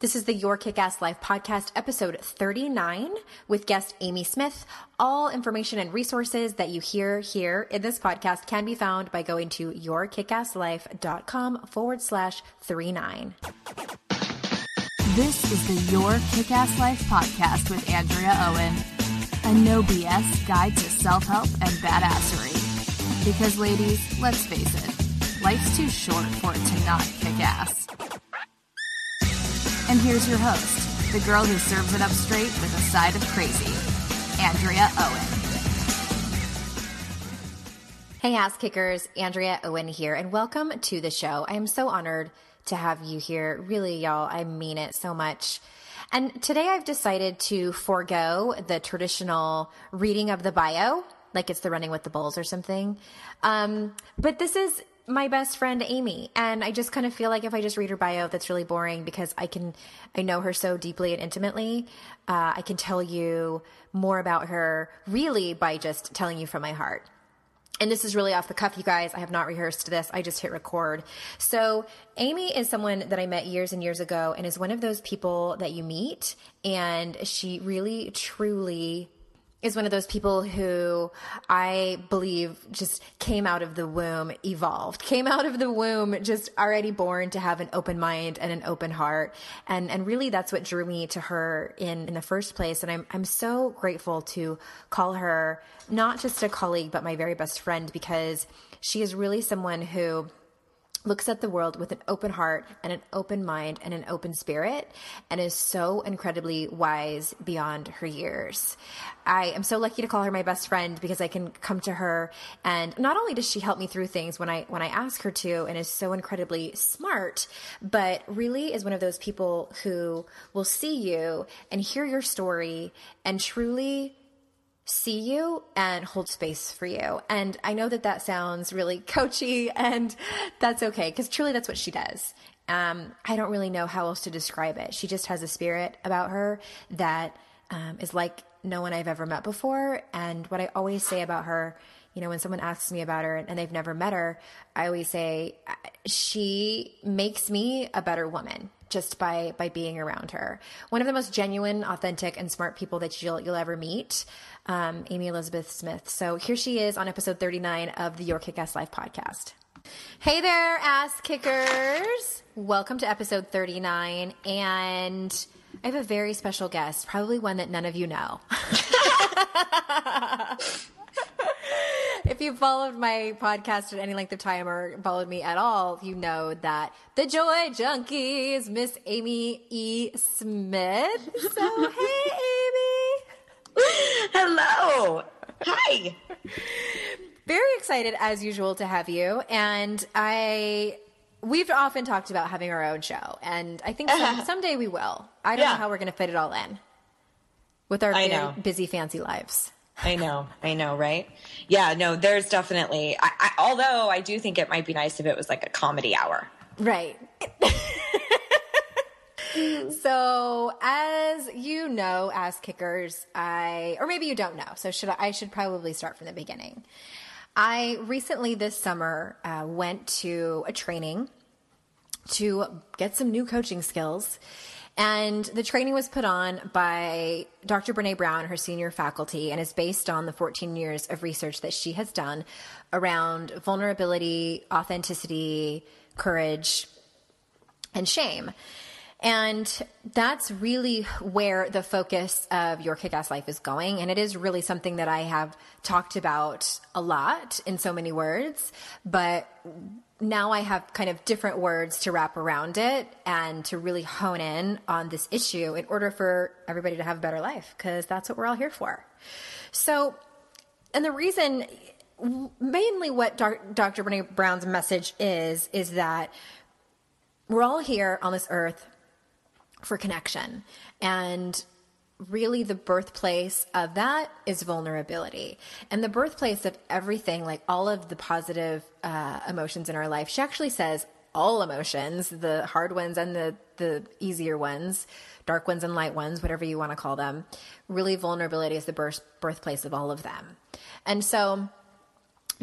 This is the Your Kick Ass Life podcast, episode 39, with guest Amy Smith. All information and resources that you hear here in this podcast can be found by going to yourkickasslife.com forward slash 39. This is the Your Kick Ass Life podcast with Andrea Owen, a no BS guide to self help and badassery. Because, ladies, let's face it, life's too short for it to not kick ass. And here's your host, the girl who serves it up straight with a side of crazy, Andrea Owen. Hey, ass kickers, Andrea Owen here, and welcome to the show. I am so honored to have you here. Really, y'all, I mean it so much. And today I've decided to forego the traditional reading of the bio, like it's the running with the bulls or something. Um, but this is my best friend Amy. And I just kind of feel like if I just read her bio, that's really boring because I can, I know her so deeply and intimately. Uh, I can tell you more about her really by just telling you from my heart. And this is really off the cuff, you guys. I have not rehearsed this. I just hit record. So, Amy is someone that I met years and years ago and is one of those people that you meet. And she really, truly is one of those people who I believe just came out of the womb evolved, came out of the womb just already born to have an open mind and an open heart. And, and really that's what drew me to her in, in the first place. And I'm, I'm so grateful to call her not just a colleague, but my very best friend because she is really someone who looks at the world with an open heart and an open mind and an open spirit and is so incredibly wise beyond her years. I am so lucky to call her my best friend because I can come to her and not only does she help me through things when I when I ask her to and is so incredibly smart, but really is one of those people who will see you and hear your story and truly see you and hold space for you. And I know that that sounds really coachy and that's okay because truly that's what she does. Um, I don't really know how else to describe it. She just has a spirit about her that um, is like no one I've ever met before. And what I always say about her, you know, when someone asks me about her and they've never met her, I always say she makes me a better woman just by by being around her. One of the most genuine, authentic, and smart people that you'll you'll ever meet, um, Amy Elizabeth Smith. So here she is on episode 39 of the Your Kick Ass Life podcast. Hey there, ass kickers! Welcome to episode 39, and I have a very special guest, probably one that none of you know. if you've followed my podcast at any length of time or followed me at all, you know that the Joy Junkie is Miss Amy E. Smith. So, hey, Amy. Hello. Hi. Very excited as usual to have you. And I we've often talked about having our own show, and I think some, uh-huh. someday we will. I don't yeah. know how we're going to fit it all in with our very busy, fancy lives. I know, I know, right? Yeah, no, there's definitely. I, I, although I do think it might be nice if it was like a comedy hour, right? so, as you know, as kickers, I or maybe you don't know. So, should I, I should probably start from the beginning. I recently this summer uh, went to a training to get some new coaching skills And the training was put on by Dr. Brene Brown, her senior faculty, and is based on the 14 years of research that she has done around vulnerability, authenticity, courage, and shame. And that's really where the focus of your kick ass life is going. And it is really something that I have talked about a lot in so many words, but now I have kind of different words to wrap around it and to really hone in on this issue in order for everybody to have a better life, because that's what we're all here for. So, and the reason, mainly what Dr. Brene Brown's message is, is that we're all here on this earth for connection. And really the birthplace of that is vulnerability. And the birthplace of everything like all of the positive uh, emotions in our life she actually says all emotions the hard ones and the the easier ones dark ones and light ones whatever you want to call them. Really vulnerability is the birth birthplace of all of them. And so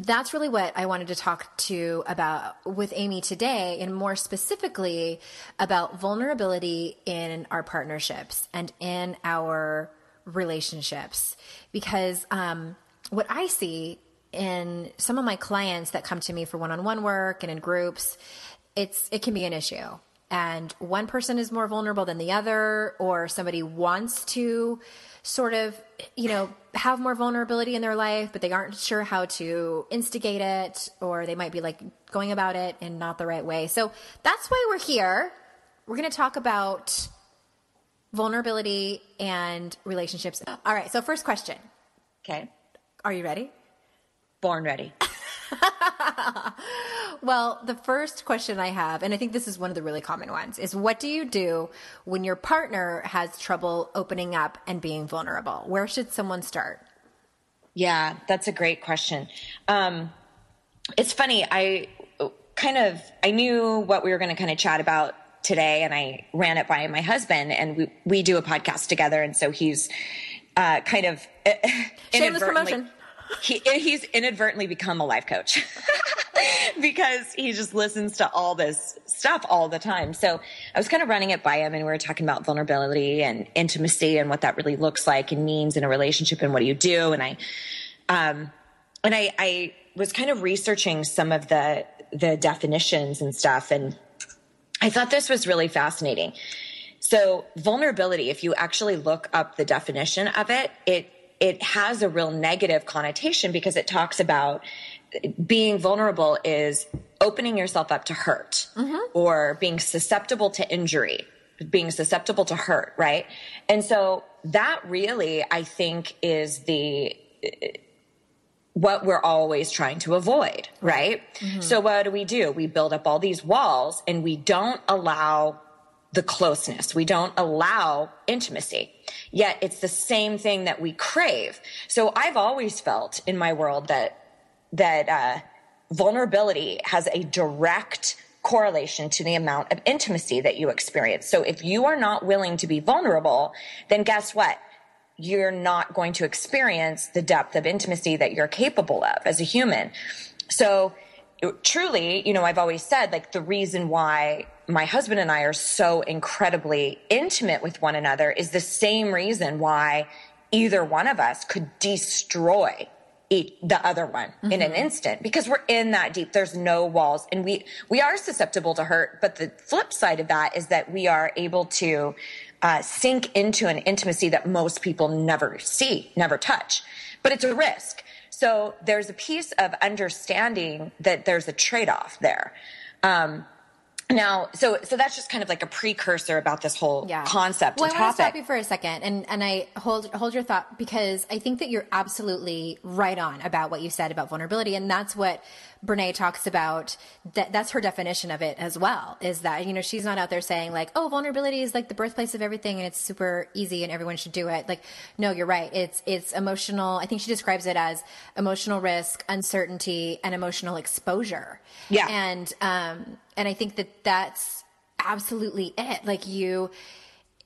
that's really what I wanted to talk to about with Amy today, and more specifically about vulnerability in our partnerships and in our relationships. Because um, what I see in some of my clients that come to me for one-on-one work and in groups, it's it can be an issue. And one person is more vulnerable than the other, or somebody wants to sort of, you know, have more vulnerability in their life, but they aren't sure how to instigate it, or they might be like going about it in not the right way. So that's why we're here. We're going to talk about vulnerability and relationships. All right. So, first question. Okay. Are you ready? Born ready. well, the first question I have, and I think this is one of the really common ones, is what do you do when your partner has trouble opening up and being vulnerable? Where should someone start? Yeah, that's a great question. Um, it's funny. I kind of I knew what we were going to kind of chat about today, and I ran it by my husband, and we we do a podcast together, and so he's uh, kind of shameless promotion he he's inadvertently become a life coach because he just listens to all this stuff all the time. So I was kind of running it by him and we were talking about vulnerability and intimacy and what that really looks like and means in a relationship and what do you do and I um and I I was kind of researching some of the the definitions and stuff and I thought this was really fascinating. So vulnerability if you actually look up the definition of it it it has a real negative connotation because it talks about being vulnerable is opening yourself up to hurt mm-hmm. or being susceptible to injury, being susceptible to hurt, right? And so that really, I think, is the what we're always trying to avoid, right? Mm-hmm. So what do we do? We build up all these walls and we don't allow the closeness. We don't allow intimacy. Yet it's the same thing that we crave. So I've always felt in my world that that uh, vulnerability has a direct correlation to the amount of intimacy that you experience. So if you are not willing to be vulnerable, then guess what? You're not going to experience the depth of intimacy that you're capable of as a human. So truly, you know, I've always said like the reason why my husband and I are so incredibly intimate with one another is the same reason why either one of us could destroy the other one mm-hmm. in an mm-hmm. instant because we're in that deep there's no walls and we we are susceptible to hurt but the flip side of that is that we are able to uh, sink into an intimacy that most people never see never touch but it's a risk so there's a piece of understanding that there's a trade-off there. Um, now, so so that's just kind of like a precursor about this whole yeah. concept. Well, I want to stop you for a second, and and I hold hold your thought because I think that you're absolutely right on about what you said about vulnerability, and that's what Brene talks about. That that's her definition of it as well is that you know she's not out there saying like oh vulnerability is like the birthplace of everything and it's super easy and everyone should do it. Like no you're right. It's it's emotional I think she describes it as emotional risk uncertainty and emotional exposure. Yeah. And um and I think that that's absolutely it like you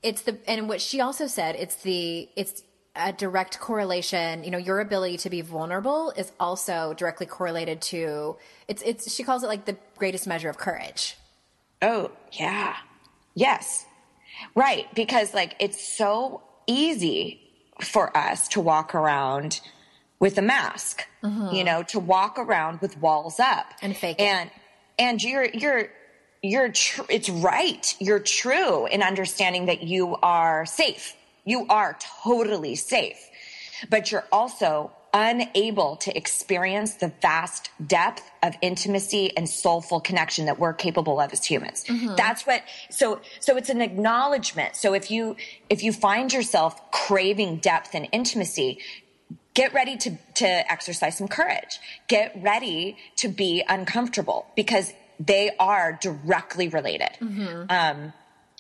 it's the and what she also said it's the it's a direct correlation you know your ability to be vulnerable is also directly correlated to it's it's she calls it like the greatest measure of courage oh yeah yes Right. Because like it's so easy for us to walk around with a mask, mm-hmm. you know, to walk around with walls up and fake it. and you're, you're, you're tr- it's right. You're true in understanding that you are safe. You are totally safe, but you're also unable to experience the vast depth of intimacy and soulful connection that we're capable of as humans. Mm-hmm. That's what, so, so it's an acknowledgement. So if you, if you find yourself craving depth and intimacy, get ready to, to exercise some courage. Get ready to be uncomfortable because they are directly related. Mm-hmm. Um,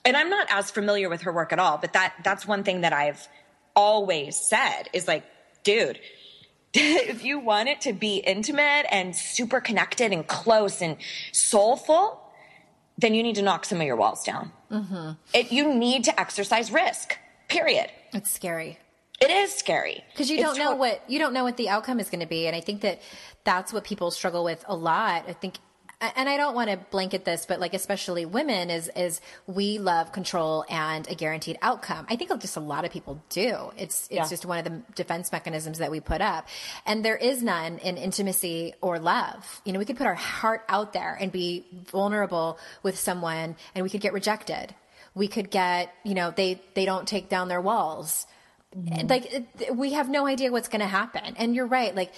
and I'm not as familiar with her work at all, but that, that's one thing that I've always said is like, dude, if you want it to be intimate and super connected and close and soulful, then you need to knock some of your walls down. Mm-hmm. It, you need to exercise risk. Period. It's scary. It is scary because you don't know what you don't know what the outcome is going to be, and I think that that's what people struggle with a lot. I think and I don't want to blanket this, but like especially women is is we love control and a guaranteed outcome. I think just a lot of people do. It's it's yeah. just one of the defense mechanisms that we put up, and there is none in intimacy or love. You know, we could put our heart out there and be vulnerable with someone, and we could get rejected. We could get, you know, they they don't take down their walls. Mm-hmm. Like we have no idea what's going to happen. And you're right. Like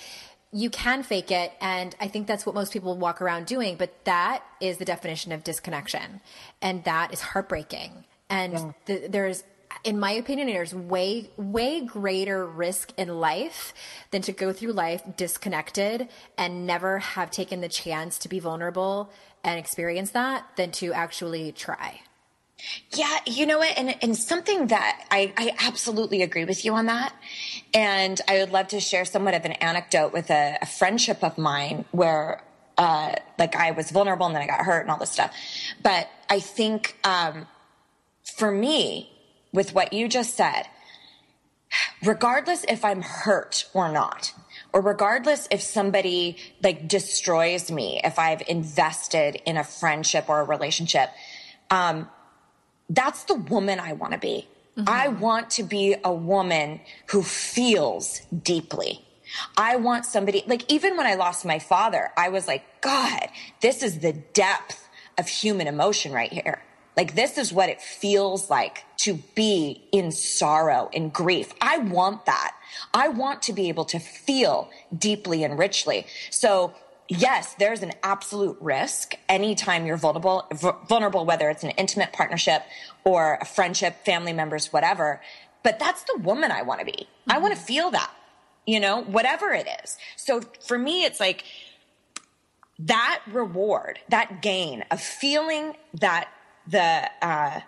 you can fake it and i think that's what most people walk around doing but that is the definition of disconnection and that is heartbreaking and yeah. the, there's in my opinion there's way way greater risk in life than to go through life disconnected and never have taken the chance to be vulnerable and experience that than to actually try yeah, you know what? And, and something that I, I absolutely agree with you on that. And I would love to share somewhat of an anecdote with a, a friendship of mine where, uh, like I was vulnerable and then I got hurt and all this stuff. But I think, um, for me, with what you just said, regardless if I'm hurt or not, or regardless if somebody like destroys me, if I've invested in a friendship or a relationship, um, that's the woman I want to be. Mm-hmm. I want to be a woman who feels deeply. I want somebody, like, even when I lost my father, I was like, God, this is the depth of human emotion right here. Like, this is what it feels like to be in sorrow and grief. I want that. I want to be able to feel deeply and richly. So yes, there's an absolute risk anytime you're vulnerable, v- vulnerable, whether it's an intimate partnership or a friendship, family members, whatever. But that's the woman I want to be. Mm-hmm. I want to feel that, you know, whatever it is. So for me, it's like that reward, that gain of feeling that the, uh,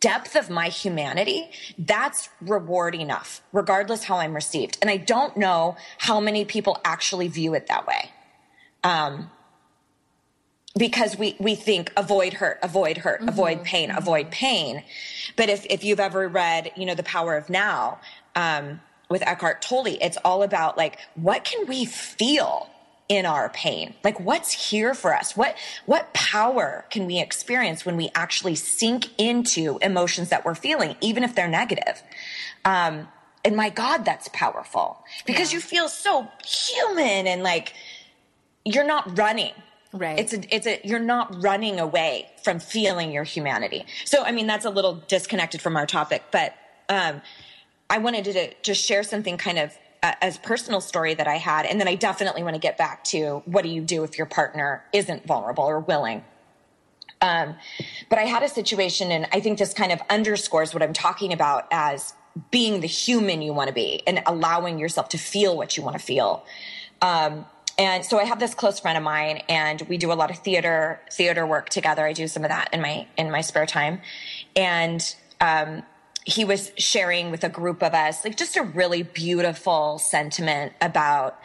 depth of my humanity, that's reward enough, regardless how I'm received. And I don't know how many people actually view it that way. Um, because we, we think avoid hurt, avoid hurt, mm-hmm. avoid pain, mm-hmm. avoid pain. But if, if you've ever read, you know, The Power of Now, um, with Eckhart Tolle, it's all about like, what can we feel in our pain? Like what's here for us? What, what power can we experience when we actually sink into emotions that we're feeling, even if they're negative? Um, and my God, that's powerful because yeah. you feel so human and like, you're not running. Right. It's a, it's a, you're not running away from feeling your humanity. So, I mean, that's a little disconnected from our topic, but, um, I wanted to just share something kind of uh, as personal story that I had. And then I definitely want to get back to what do you do if your partner isn't vulnerable or willing? Um, but I had a situation and I think this kind of underscores what I'm talking about as being the human you want to be and allowing yourself to feel what you want to feel. Um, and so I have this close friend of mine and we do a lot of theater, theater work together. I do some of that in my, in my spare time. And, um, he was sharing with a group of us, like just a really beautiful sentiment about,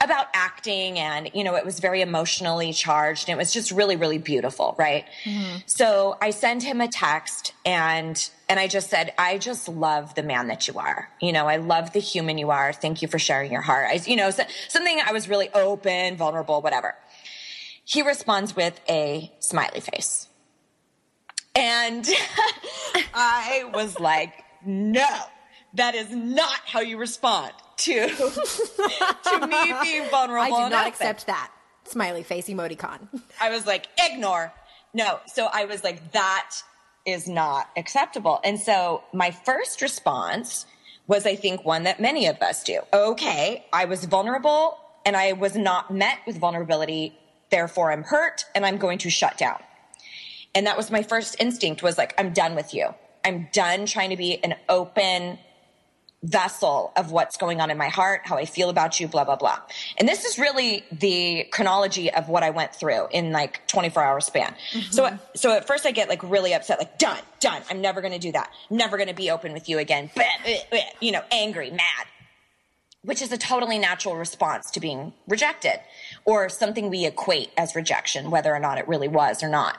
about acting and, you know, it was very emotionally charged and it was just really, really beautiful. Right. Mm-hmm. So I send him a text and and I just said, I just love the man that you are. You know, I love the human you are. Thank you for sharing your heart. I, you know, so, something I was really open, vulnerable, whatever. He responds with a smiley face. And I was like, no, that is not how you respond to, to me being vulnerable. I do not accept that. Smiley face emoticon. I was like, ignore. No. So I was like, that is not acceptable. And so my first response was, I think, one that many of us do. Okay, I was vulnerable and I was not met with vulnerability. Therefore, I'm hurt and I'm going to shut down. And that was my first instinct was like, I'm done with you. I'm done trying to be an open vessel of what's going on in my heart, how I feel about you, blah, blah, blah. And this is really the chronology of what I went through in like 24 hour span. Mm-hmm. So, so at first I get like really upset, like done, done. I'm never going to do that. Never going to be open with you again. You know, angry, mad, which is a totally natural response to being rejected or something we equate as rejection, whether or not it really was or not.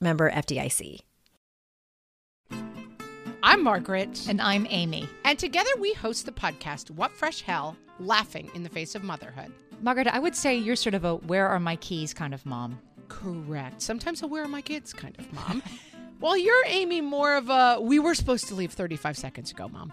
member FDIC. I'm Margaret. And I'm Amy. And together we host the podcast, What Fresh Hell Laughing in the Face of Motherhood. Margaret, I would say you're sort of a where are my keys kind of mom. Correct. Sometimes a where are my kids kind of mom. Well, you're Amy more of a we were supposed to leave 35 seconds ago, mom.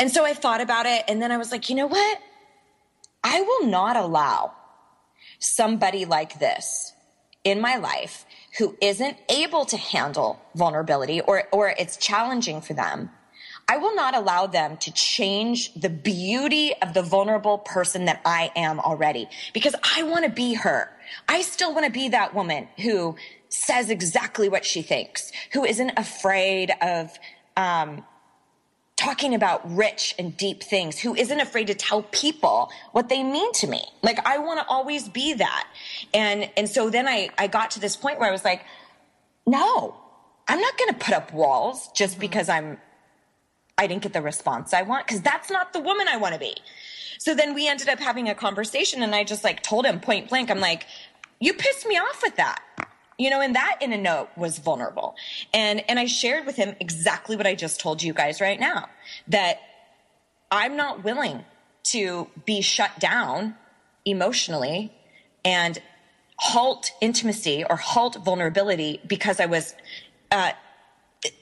And so I thought about it and then I was like, you know what? I will not allow somebody like this in my life who isn't able to handle vulnerability or, or it's challenging for them. I will not allow them to change the beauty of the vulnerable person that I am already because I want to be her. I still want to be that woman who says exactly what she thinks, who isn't afraid of, um, talking about rich and deep things, who isn't afraid to tell people what they mean to me. Like I want to always be that. And, and so then I, I got to this point where I was like, no, I'm not going to put up walls just mm-hmm. because I'm, I didn't get the response I want because that's not the woman I want to be. So then we ended up having a conversation and I just like told him point blank, I'm like, you pissed me off with that you know, and that in a note was vulnerable. And, and I shared with him exactly what I just told you guys right now, that I'm not willing to be shut down emotionally and halt intimacy or halt vulnerability because I was, uh,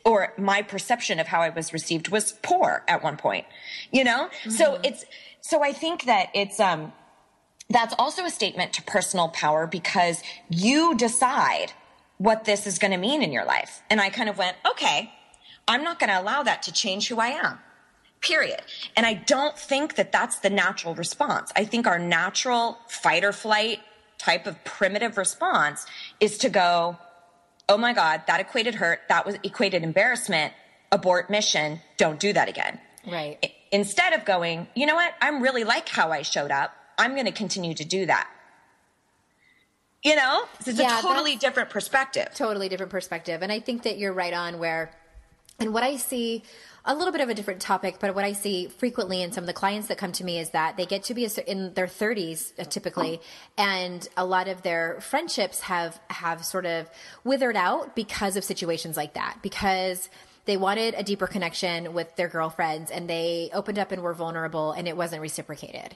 or my perception of how I was received was poor at one point, you know? Mm-hmm. So it's, so I think that it's, um, that's also a statement to personal power because you decide what this is going to mean in your life. And I kind of went, okay, I'm not going to allow that to change who I am. Period. And I don't think that that's the natural response. I think our natural fight or flight type of primitive response is to go, oh my God, that equated hurt. That was equated embarrassment. Abort mission. Don't do that again. Right. instead of going, you know what? I'm really like how I showed up. I'm going to continue to do that. You know, it's Yeah, a totally different perspective. totally different perspective. And I think that you're right on where, and what I see, a little bit of a different topic, but what I see frequently in some of the clients that come to me is that they get to be in their 30s uh, typically, and a lot of their friendships have have sort of withered out because of situations like that. Because they wanted a deeper connection with their girlfriends and they opened up and were vulnerable and it wasn't reciprocated.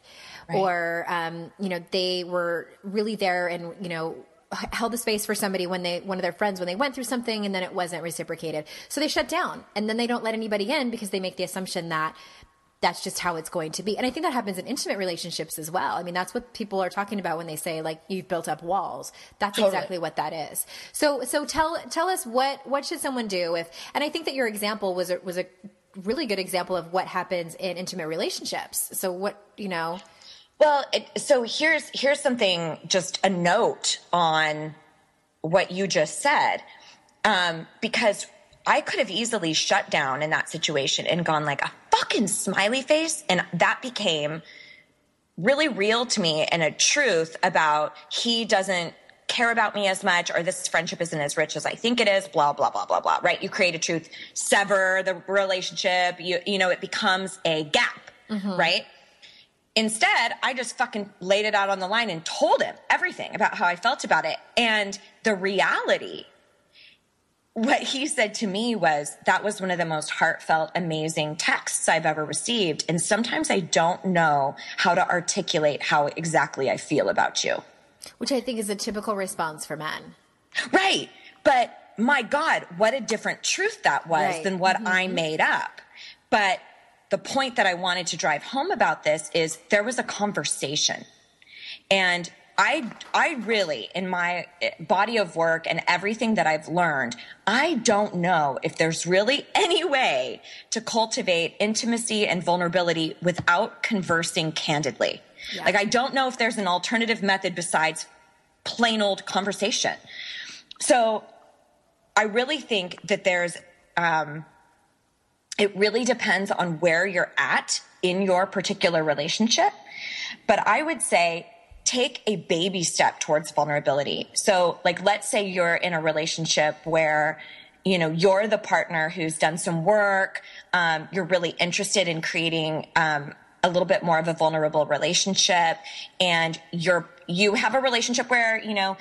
Or um, you know they were really there and you know held the space for somebody when they one of their friends when they went through something and then it wasn't reciprocated. So they shut down and then they don't let anybody in because they make the assumption that that's just how it's going to be. And i think that happens in intimate relationships as well. I mean that's what people are talking about when they say like you've built up walls. That's Totally. exactly what that is. So so tell tell us what what should someone do if and i think that your example was a, was a really good example of what happens in intimate relationships. So what you know? Well, it, so here's here's something just a note on what you just said, um, because I could have easily shut down in that situation and gone like a fucking smiley face, and that became really real to me and a truth about he doesn't care about me as much or this friendship isn't as rich as I think it is, blah, blah, blah, blah, blah, right? You create a truth, sever the relationship, you, you know, it becomes a gap, mm-hmm. right? Instead, I just fucking laid it out on the line and told him everything about how I felt about it. And the reality, what he said to me was that was one of the most heartfelt, amazing texts I've ever received. And sometimes I don't know how to articulate how exactly I feel about you. which i think is a typical response for men Right. But my God, what a different truth that was Right. than what I mm-hmm. made up. But the point that I wanted to drive home about this is there was a conversation. And I, I really, in my body of work and everything that I've learned, I don't know if there's really any way to cultivate intimacy and vulnerability without conversing candidly. Like, I don't know if there's an alternative method besides plain old conversation. So I really think that there's, um, it really depends on where you're at in your particular relationship. But I would say take a baby step towards vulnerability. So, like, let's say you're in a relationship where, you know, you're the partner who's done some work. Um, you're really interested in creating, um, a little bit more of a vulnerable relationship and you're, you have a relationship where, you know,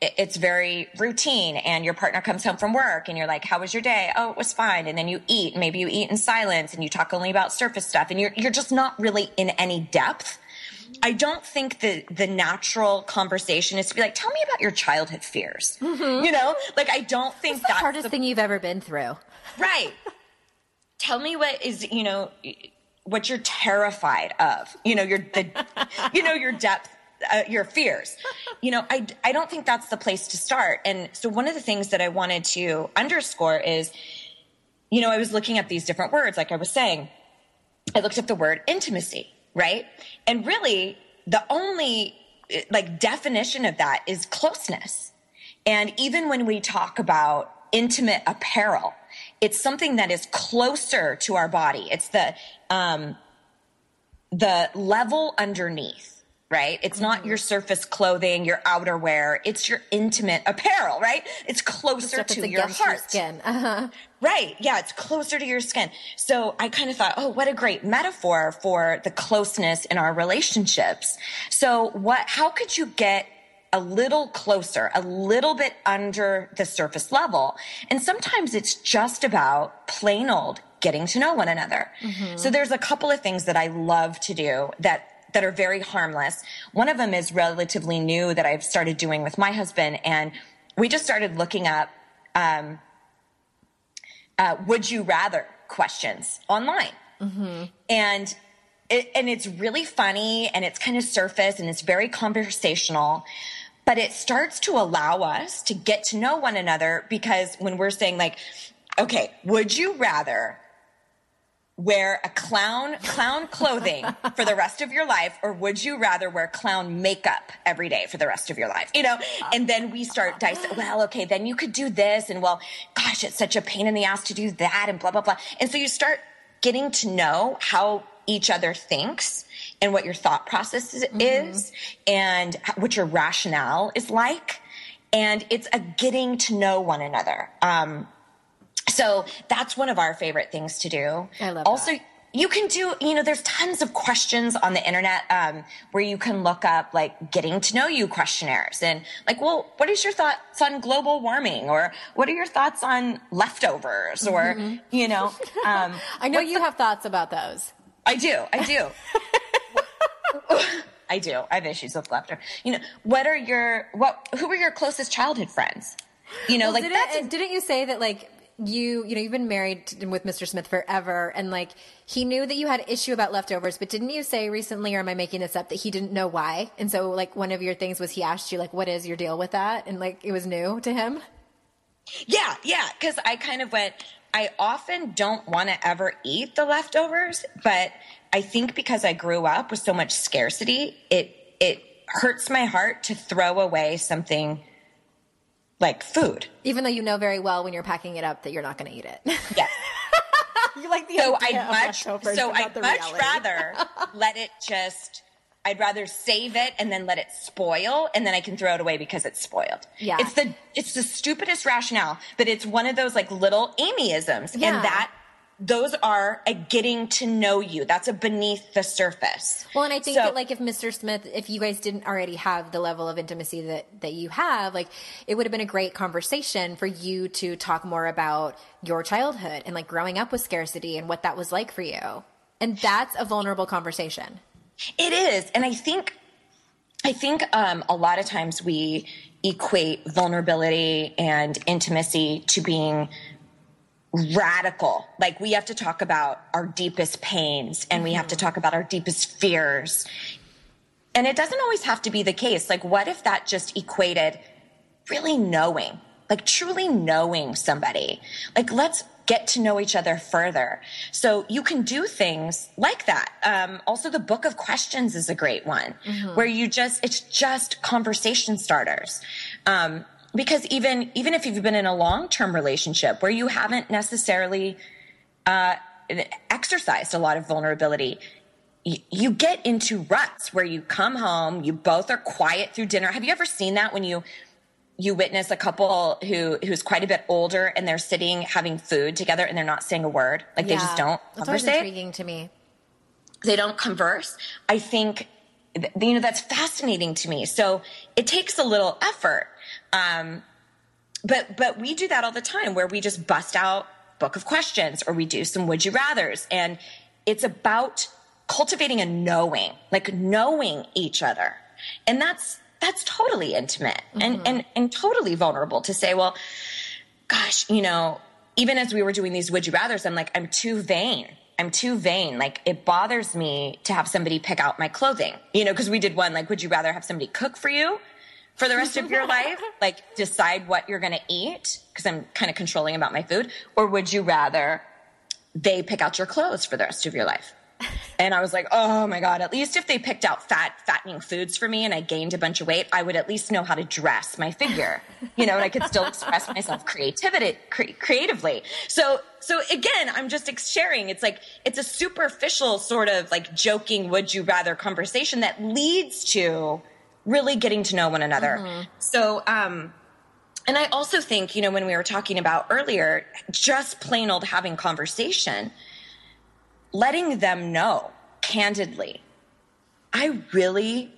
it- it's very routine and your partner comes home from work and you're like how was your day oh it was fine and then you eat maybe you eat in silence and you talk only about surface stuff and you're you're just not really in any depth i don't think the the natural conversation is to be like tell me about your childhood fears you know like i don't think that's the that's hardest the thing you've ever been through Right. Tell me what is, you know, what you're terrified of. You know, your the you know your depth uh, your fears. You know, I I don't think that's the place to start. And so one of the things that I wanted to underscore is you know, I was looking at these different words like I was saying. I looked at the word intimacy, right? And really the only like definition of that is closeness. And even when we talk about intimate apparel, it's something that is closer to our body. It's the um, the level underneath, right? It's not your surface clothing, your outerwear. It's your intimate apparel, right? It's closer to your heart. skin uh-huh. Right. Yeah. It's closer to your skin. So I kind of thought, oh, what a great metaphor for the closeness in our relationships. So what, how could you get a little closer, a little bit under the surface level? And sometimes it's just about plain old getting to know one another. So there's a couple of things that I love to do that that are very harmless. One of them is relatively new that I've started doing with my husband and we just started looking up um, uh, would you rather questions online. And it, and it's really funny and it's kind of surface and it's very conversational, but it starts to allow us to get to know one another because when we're saying like, okay, would you rather wear a clown clown clothing for the rest of your life or would you rather wear clown makeup every day for the rest of your life you know and then we start dissecting well okay then you could do this and well gosh it's such a pain in the ass to do that and blah blah blah and so you start getting to know how each other thinks and what your thought process is, is and what your rationale is like. And it's a getting to know one another. Um, so that's one of our favorite things to do. I love it. also, that. you can do, you know, there's tons of questions on the internet um, where you can look up like getting to know you questionnaires and like, well, what is your thoughts on global warming or what are your thoughts on leftovers or, you know, um, I know you have thoughts about those. I do, I do. I do. I have issues with laughter. You know, what are your what? Who were your closest childhood friends? You know, Well, like didn't, that's uh, didn't you say that like you you know you've been married to- with Mr. Smith forever and like he knew that you had issue about leftovers but didn't you say recently or am I making this up that he didn't know why and so like one of your things was he asked you like what is your deal with that and like it was new to him Yeah, yeah, because I kind of went. I often don't want to ever eat the leftovers, but I think because I grew up with so much scarcity, it it hurts my heart to throw away something like food. even though you know very well when you're packing it up that you're not going to eat it Yes. you like the so idea I'd much so I'd much reality. rather let it just I'd rather save it and then let it spoil and then I can throw it away because it's spoiled. Yeah. It's the it's the stupidest rationale, but it's one of those like little Amyisms. Yeah. And that those are a getting to know you. That's a beneath the surface. Well, and I think So- that like if Mr. Smith, if you guys didn't already have the level of intimacy that that you have, like it would have been a great conversation for you to talk more about your childhood and like growing up with scarcity and what that was like for you. And that's a vulnerable conversation. It is, and I think, I think um, a lot of times we equate vulnerability and intimacy to being radical. Like we have to talk about our deepest pains, and we have to talk about our deepest fears. And it doesn't always have to be the case. Like, what if that just equated really knowing, like truly knowing somebody? Like, let's get to know each other further. So you can do things like that. Um, also, the book of questions is a great one where you just, it's just conversation starters. Um, because even, even if you've been in a long-term relationship where you haven't necessarily, uh, exercised a lot of vulnerability, y- you get into ruts where you come home, you both are quiet through dinner. Have you ever seen that when you you witness a couple who who's quite a bit older and they're sitting having food together and they're not saying a word, like they just don't That's always intriguing to me. they don't converse. I think, you know, that's fascinating to me. So it takes a little effort. Um, but, but we do that all the time where we just bust out book of questions or we do some would you rathers. And it's about cultivating a knowing, like knowing each other. And that's, that's totally intimate and, and, and totally vulnerable to say, well, gosh, you know, even as we were doing these would you rathers, I'm like, I'm too vain. I'm too vain. Like it bothers me to have somebody pick out my clothing, you know, because we did one like, would you rather have somebody cook for you for the rest of your life? Like decide what you're going to eat because I'm kind of controlling about my food, or would you rather they pick out your clothes for the rest of your life? And I was like, oh my God, at least if they picked out fat, fattening foods for me and I gained a bunch of weight, I would at least know how to dress my figure, you know, and I could still express myself creativity, cre- creatively. So, so again, I'm just ex- sharing. It's like, it's a superficial sort of like joking, would you rather conversation that leads to really getting to know one another. So, um, and I also think, you know, when we were talking about earlier, just plain old having conversation, letting them know candidly, I really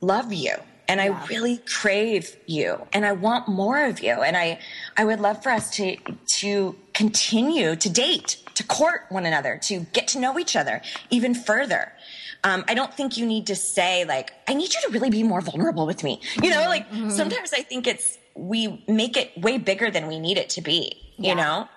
love you and I really crave you and I want more of you. And I, I would love for us to, to continue to date, to court one another, to get to know each other even further. Um, I don't think you need to say like, I need you to really be more vulnerable with me. You know, like sometimes I think it's, we make it way bigger than we need it to be, you know?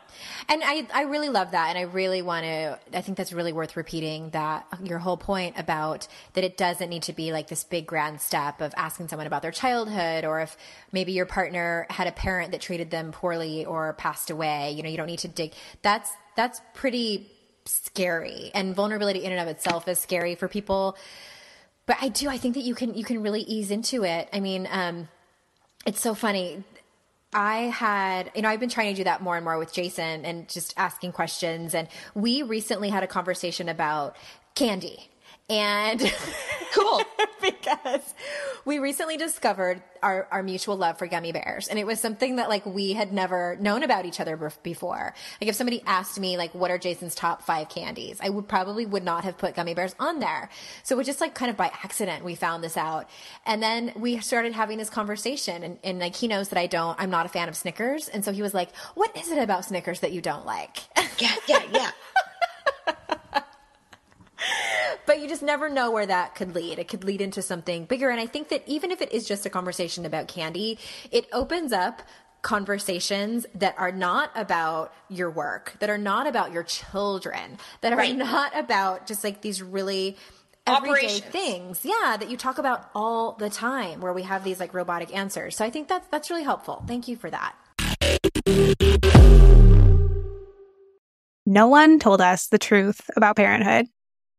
And I, I really love that. And I really want to, I think that's really worth repeating that your whole point about that it doesn't need to be like this big grand step of asking someone about their childhood or if maybe your partner had a parent that treated them poorly or passed away. You know, you don't need to dig. That's, that's pretty scary. And vulnerability in and of itself is scary for people. But I do, I think that you can, you can really ease into it. I mean, um, it's so funny. I had, you know, I've been trying to do that more and more with Jason and just asking questions. And we recently had a conversation about candy. And cool because we recently discovered our, our mutual love for gummy bears. And it was something that like we had never known about each other before. Like if somebody asked me like, what are Jason's top five candies? I would probably would not have put gummy bears on there. So it just like kind of by accident, we found this out. And then we started having this conversation and, and like he knows that I don't, I'm not a fan of Snickers. And so he was like, what is it about Snickers that you don't like? Yeah, yeah, yeah. but you just never know where that could lead. It could lead into something bigger. And I think that even if it is just a conversation about candy, it opens up conversations that are not about your work, that are not about your children, that are right. not about just like these really everyday things. Yeah, that you talk about all the time where we have these like robotic answers. So I think that's that's really helpful. Thank you for that. No one told us the truth about parenthood.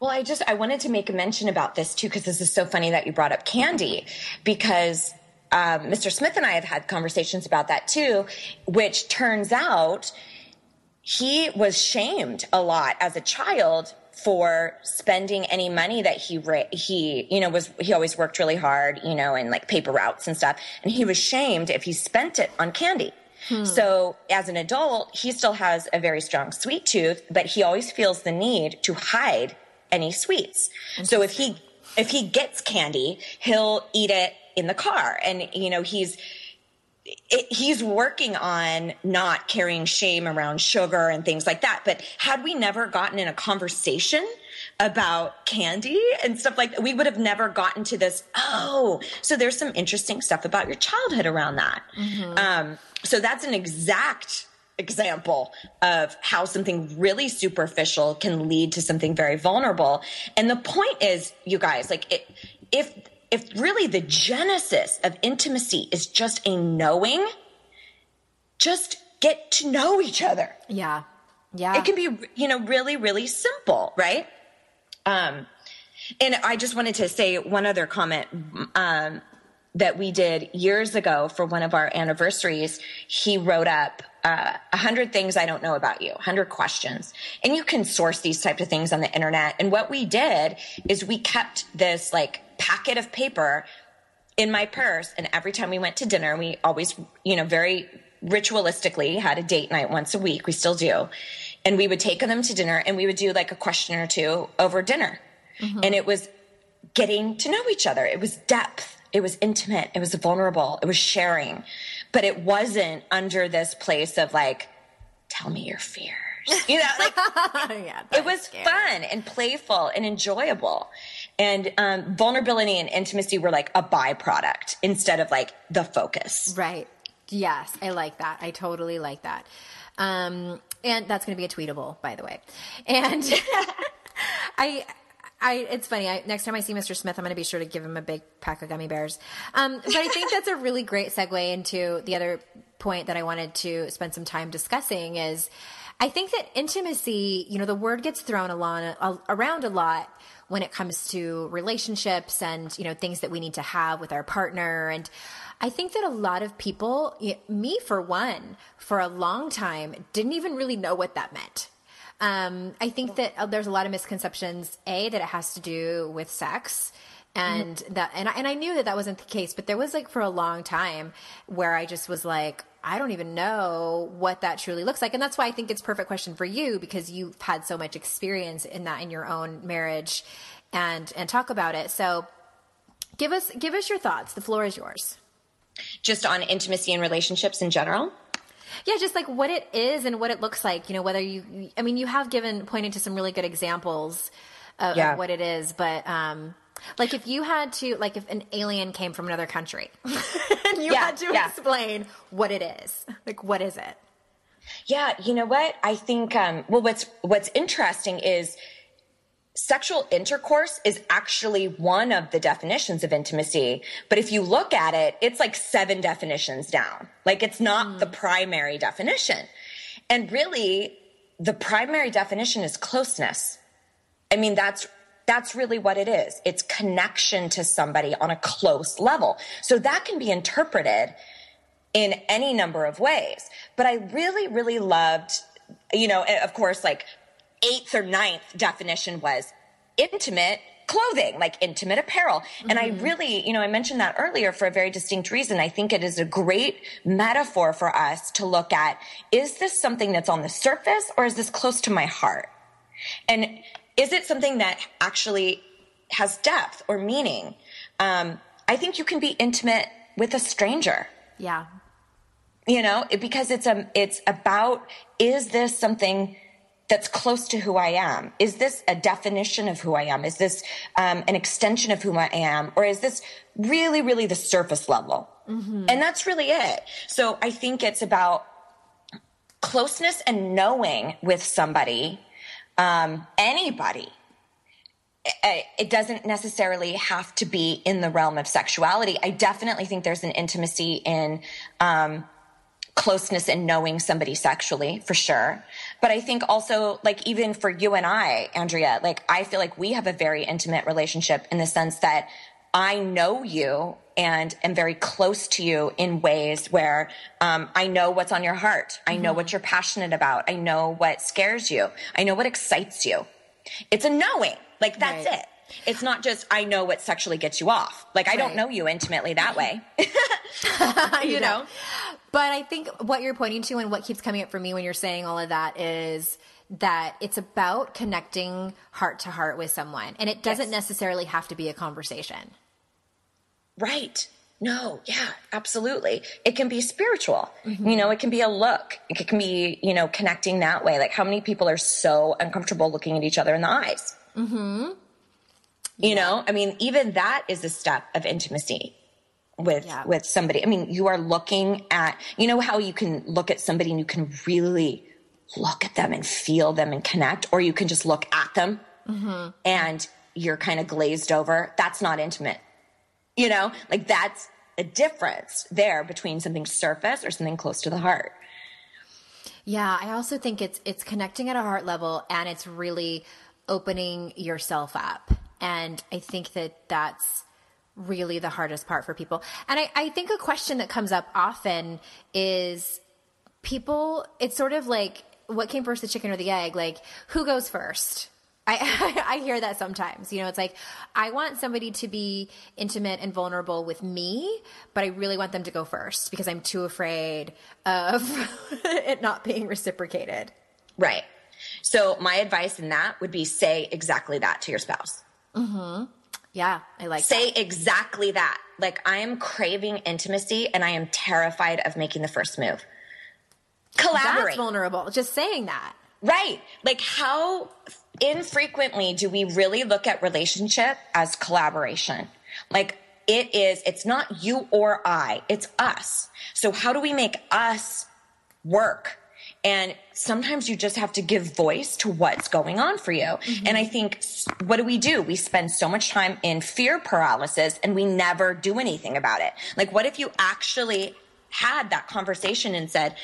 Well, I just I wanted to make a mention about this too because this is so funny that you brought up candy because um, Mr. Smith and I have had conversations about that too, which turns out he was shamed a lot as a child for spending any money that he he you know was he always worked really hard you know in like paper routes and stuff and he was shamed if he spent it on candy Hmm. So as an adult, he still has a very strong sweet tooth, but he always feels the need to hide any sweets. So if he if he gets candy, he'll eat it in the car and you know, he's it, he's working on not carrying shame around sugar and things like that. But had we never gotten in a conversation about candy and stuff like that, we would have never gotten to this. Oh, so there's some interesting stuff about your childhood around that. Mm-hmm. Um, so that's an exact example of how something really superficial can lead to something very vulnerable. And the point is, you guys, like it, if if really the genesis of intimacy is just a knowing, just get to know each other. Yeah. Yeah. It can be, you know, really, really simple, right? Um, and I just wanted to say one other comment. Um, that we did years ago for one of our anniversaries, he wrote up uh, a uh, hundred things I don't know about you, hundred questions, and you can source these type of things on the internet. And what we did is we kept this like packet of paper in my purse, and every time we went to dinner, we always, you know, very ritualistically had a date night once a week. We still do, and we would take them to dinner, and we would do like a question or two over dinner, mm-hmm. and it was getting to know each other. It was depth it was intimate. It was vulnerable. It was sharing, but it wasn't under this place of like, tell me your fears. You know, like yeah, it was scary. fun and playful and enjoyable. And um, vulnerability and intimacy were like a byproduct instead of like the focus. Right. Yes, I like that. I totally like that. Um, and that's going to be a tweetable, by the way. And I, I, it's funny. I, next time I see Mr. Smith, I'm going to be sure to give him a big pack of gummy bears. Um, but I think that's a really great segue into the other point that I wanted to spend some time discussing is I think that intimacy, you know, the word gets thrown around a lot when it comes to relationships and, you know, things that we need to have with our partner. And I think that a lot of people, me for one, for a long time, didn't even really know what that meant. Um, I think that uh, there's a lot of misconceptions. A that it has to do with sex, and that and I, and I knew that that wasn't the case. But there was like for a long time where I just was like, I don't even know what that truly looks like, and that's why I think it's a perfect question for you because you've had so much experience in that in your own marriage, and and talk about it. So, give us give us your thoughts. The floor is yours. Just on intimacy and relationships in general. Yeah, just like what it is and what it looks like. You know, whether you, I mean, you have given pointed to some really good examples of, Yeah. of what it is, but um, like if you had to, like if an alien came from another country and you Yeah, had to yeah. explain what it is, like what is it? Yeah, you know what? I think um well what's what's interesting is sexual intercourse is actually one of the definitions of intimacy, but if you look at it, it's like seven definitions down. Like it's not the hmm. primary definition. And really the primary definition is closeness. I mean that's that's really what it is. It's connection to somebody on a close level. So that can be interpreted in any number of ways. But I really, really loved, you know, eh, of course, like eighth or ninth definition was intimate clothing, like intimate apparel. And I really, you know, I mentioned that earlier for a very distinct reason. I think it is a great metaphor for us to look at, is this something that's on the surface or is this close to my heart? And is it something that actually has depth or meaning? Um, I think you can be intimate with a stranger Yeah. you know because it's a it's about is this something that's close to who i am. Is this a definition of who i am? Is this um, an extension of who i am? Or is this really really the surface level? And that's really it. So i think it's about closeness and knowing with somebody um, anybody. It doesn't necessarily have to be in the realm of sexuality. I definitely think there's an intimacy in um, closeness and knowing somebody sexually for sure. But I think also, like, even for you and I, Andrea, like, I feel like we have a very intimate relationship in the sense that I know you and am very close to you in ways where um, I know what's on your heart. I know what you're passionate about. I know what scares you. I know what excites you. It's a knowing. Like, that's Right. it. It's not just I know what sexually gets you off. Like I don't know you intimately that way. you know? But I think what you're pointing to and what keeps coming up for me when you're saying all of that is that it's about connecting heart to heart with someone. And it doesn't Yes. necessarily have to be a conversation. Right. No, yeah, absolutely. It can be spiritual. You know, it can be a look. It can be, you know, connecting that way. Like how many people are so uncomfortable looking at each other in the eyes? Mm-hmm. You know, I mean, even that is a step of intimacy with Yeah. with somebody. I mean, you are looking at, you know how you can look at somebody and you can really look at them and feel them and connect, or you can just look at them mm-hmm. and you're kind of glazed over. That's not intimate. You know, like that's a difference there between something surface or something close to the heart. Yeah, I also think it's it's connecting at a heart level and it's really opening yourself up. And I think that that's really the hardest part for people. And I, I think a question that comes up often is people, it's sort of like what came first, the chicken or the egg? Like, who goes first? I, I hear that sometimes. You know, it's like, I want somebody to be intimate and vulnerable with me, but I really want them to go first because I'm too afraid of it not being reciprocated. Right. So my advice in that would be say exactly that to your spouse. Mm-hmm. Yeah, I like Say that. exactly that. Like I am craving intimacy and I am terrified of making the first move. That's Collaborate. vulnerable. Just saying that. Right. Like how infrequently do we really look at relationship as collaboration? Like it is, it's not you or I, it's us. So how do we make us work? And sometimes you just have to give voice to what's going on for you. Mm-hmm. And I think, what do we do? We spend so much time in fear paralysis and we never do anything about it. Like, what if you actually had that conversation and said,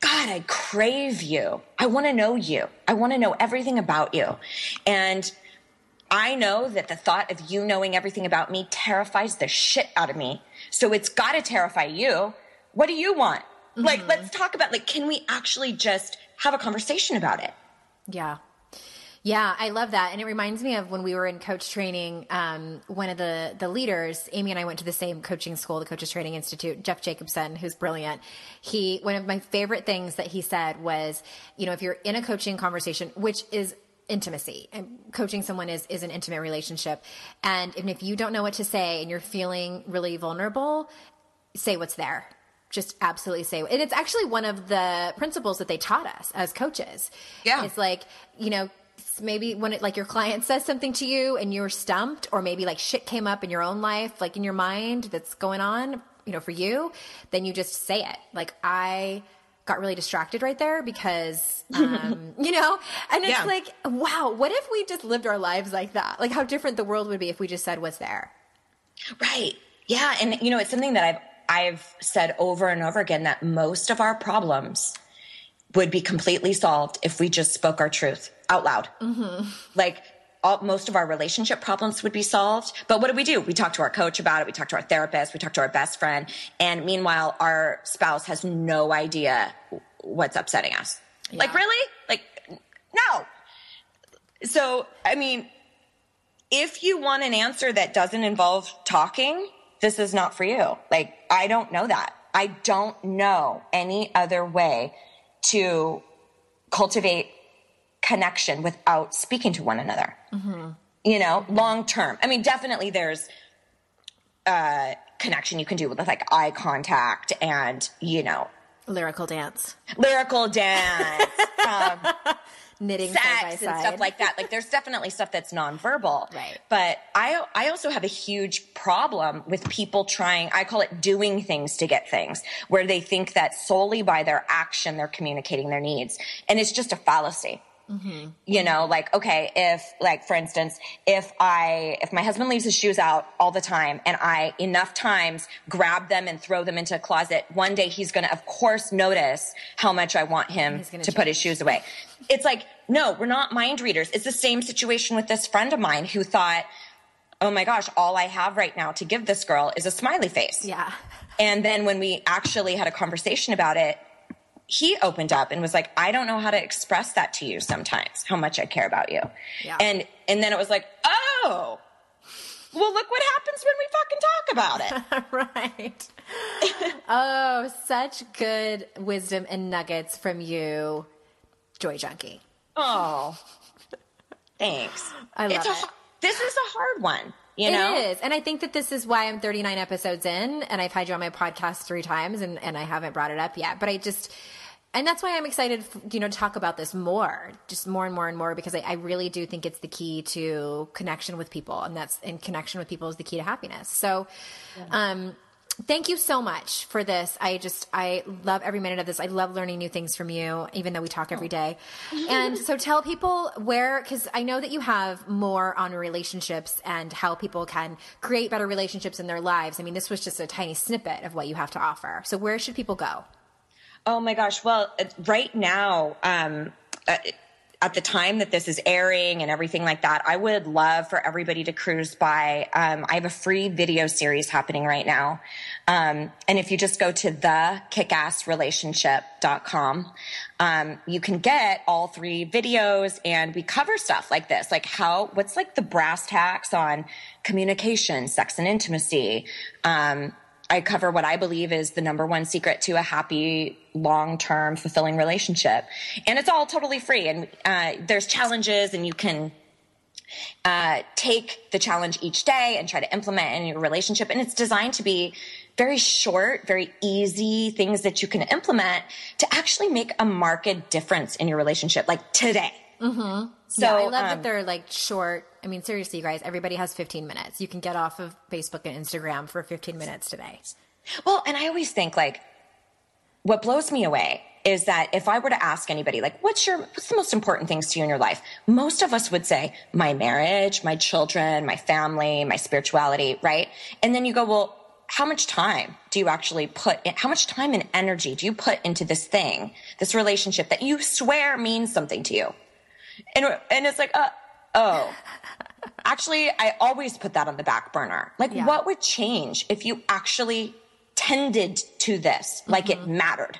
God, I crave you. I want to know you. I want to know everything about you. And I know that the thought of you knowing everything about me terrifies the shit out of me. So it's got to terrify you. What do you want? Mm-hmm. Like, let's talk about, like, can we actually just have a conversation about it? Yeah. Yeah, I love that, and it reminds me of when we were in coach training. Um, one of the the leaders, Amy and I went to the same coaching school, the Coaches Training Institute. Jeff Jacobson, who's brilliant, he one of my favorite things that he said was, you know, if you're in a coaching conversation, which is intimacy and coaching someone is is an intimate relationship and if you don't know what to say and you're feeling really vulnerable say what's there just absolutely say and it's actually one of the principles that they taught us as coaches yeah it's like you know maybe when it like your client says something to you and you're stumped or maybe like shit came up in your own life like in your mind that's going on you know for you then you just say it like i got really distracted right there because, um, you know, and it's yeah. like, wow, what if we just lived our lives like that? Like how different the world would be if we just said what's there. Right. Yeah. And, you know, it's something that I've, I've said over and over again that most of our problems would be completely solved if we just spoke our truth out loud. Mm-hmm. Like all, most of our relationship problems would be solved. But what do we do? We talk to our coach about it. We talk to our therapist. We talk to our best friend. And meanwhile, our spouse has no idea what's upsetting us. Yeah. Like, really? Like, no. So, I mean, if you want an answer that doesn't involve talking, this is not for you. Like, I don't know that. I don't know any other way to cultivate connection without speaking to one another. Mm-hmm. You know, long term. I mean, definitely there's uh, connection you can do with like eye contact and, you know, lyrical dance, lyrical dance, um, knitting sex and stuff like that. Like there's definitely stuff that's nonverbal. Right. But I I also have a huge problem with people trying I call it doing things to get things, where they think that solely by their action they're communicating their needs. And it's just a fallacy. Mm-hmm. You know, like, okay, if, like, for instance, if I, if my husband leaves his shoes out all the time and I enough times grab them and throw them into a closet, one day he's going to, of course, notice how much I want him to change. put his shoes away. It's like, no, we're not mind readers. It's the same situation with this friend of mine who thought, oh my gosh, all I have right now to give this girl is a smiley face. Yeah. And then when we actually had a conversation about it, he opened up and was like, I don't know how to express that to you sometimes, how much I care about you. Yeah. And, and then it was like, oh, well, look what happens when we fucking talk about it. right. oh, such good wisdom and nuggets from you, Joy Junkie. Oh, thanks. I love it's a, it. This is a hard one. You know? It is. And I think that this is why I'm 39 episodes in and I've had you on my podcast three times and, and I haven't brought it up yet. But I just, and that's why I'm excited, you know, to talk about this more, just more and more and more, because I, I, really do think it's the key to connection with people, and that's and connection with people is the key to happiness. So, yeah. um, thank you so much for this. I just I love every minute of this. I love learning new things from you, even though we talk every day. and so, tell people where, because I know that you have more on relationships and how people can create better relationships in their lives. I mean, this was just a tiny snippet of what you have to offer. So, where should people go? Oh my gosh. Well, right now, um, uh, at the time that this is airing and everything like that, I would love for everybody to cruise by. Um, I have a free video series happening right now. Um, and if you just go to the kickassrelationship.com, um, you can get all three videos and we cover stuff like this, like how, what's like the brass tacks on communication, sex and intimacy, um, I cover what I believe is the number one secret to a happy, long-term, fulfilling relationship. And it's all totally free. And uh, there's challenges and you can uh, take the challenge each day and try to implement in your relationship. And it's designed to be very short, very easy things that you can implement to actually make a marked difference in your relationship, like today. Mm-hmm. So yeah, I love um, that they're like short. I mean, seriously, you guys, everybody has 15 minutes. You can get off of Facebook and Instagram for 15 minutes today. Well, and I always think like what blows me away is that if I were to ask anybody, like, what's your, what's the most important things to you in your life? Most of us would say, my marriage, my children, my family, my spirituality, right? And then you go, well, how much time do you actually put in, how much time and energy do you put into this thing, this relationship that you swear means something to you? And, and it's like, uh, oh, actually, I always put that on the back burner. Like, yeah. what would change if you actually tended to this like mm-hmm. it mattered?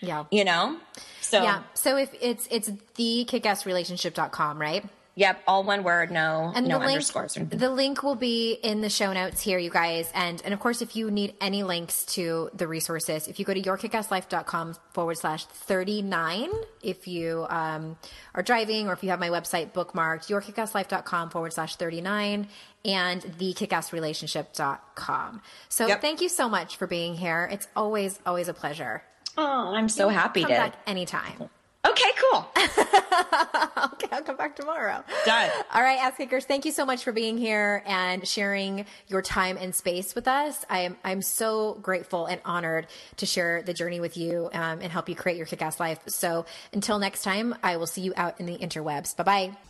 Yeah. You know? So, yeah. So if it's, it's the kickassrelationship.com, right? Yep, all one word, no, and no the underscores. Link, the link will be in the show notes here, you guys. And and of course, if you need any links to the resources, if you go to yourkickasslife.com forward slash 39, if you um, are driving or if you have my website bookmarked, yourkickasslife.com forward slash 39 and thekickassrelationship.com. So yep. thank you so much for being here. It's always, always a pleasure. Oh, I'm so happy come to. back anytime. Okay, cool. okay, I'll come back tomorrow. Done. All right, ass kickers, thank you so much for being here and sharing your time and space with us. I am I'm so grateful and honored to share the journey with you um, and help you create your kick-ass life. So until next time, I will see you out in the interwebs. Bye bye.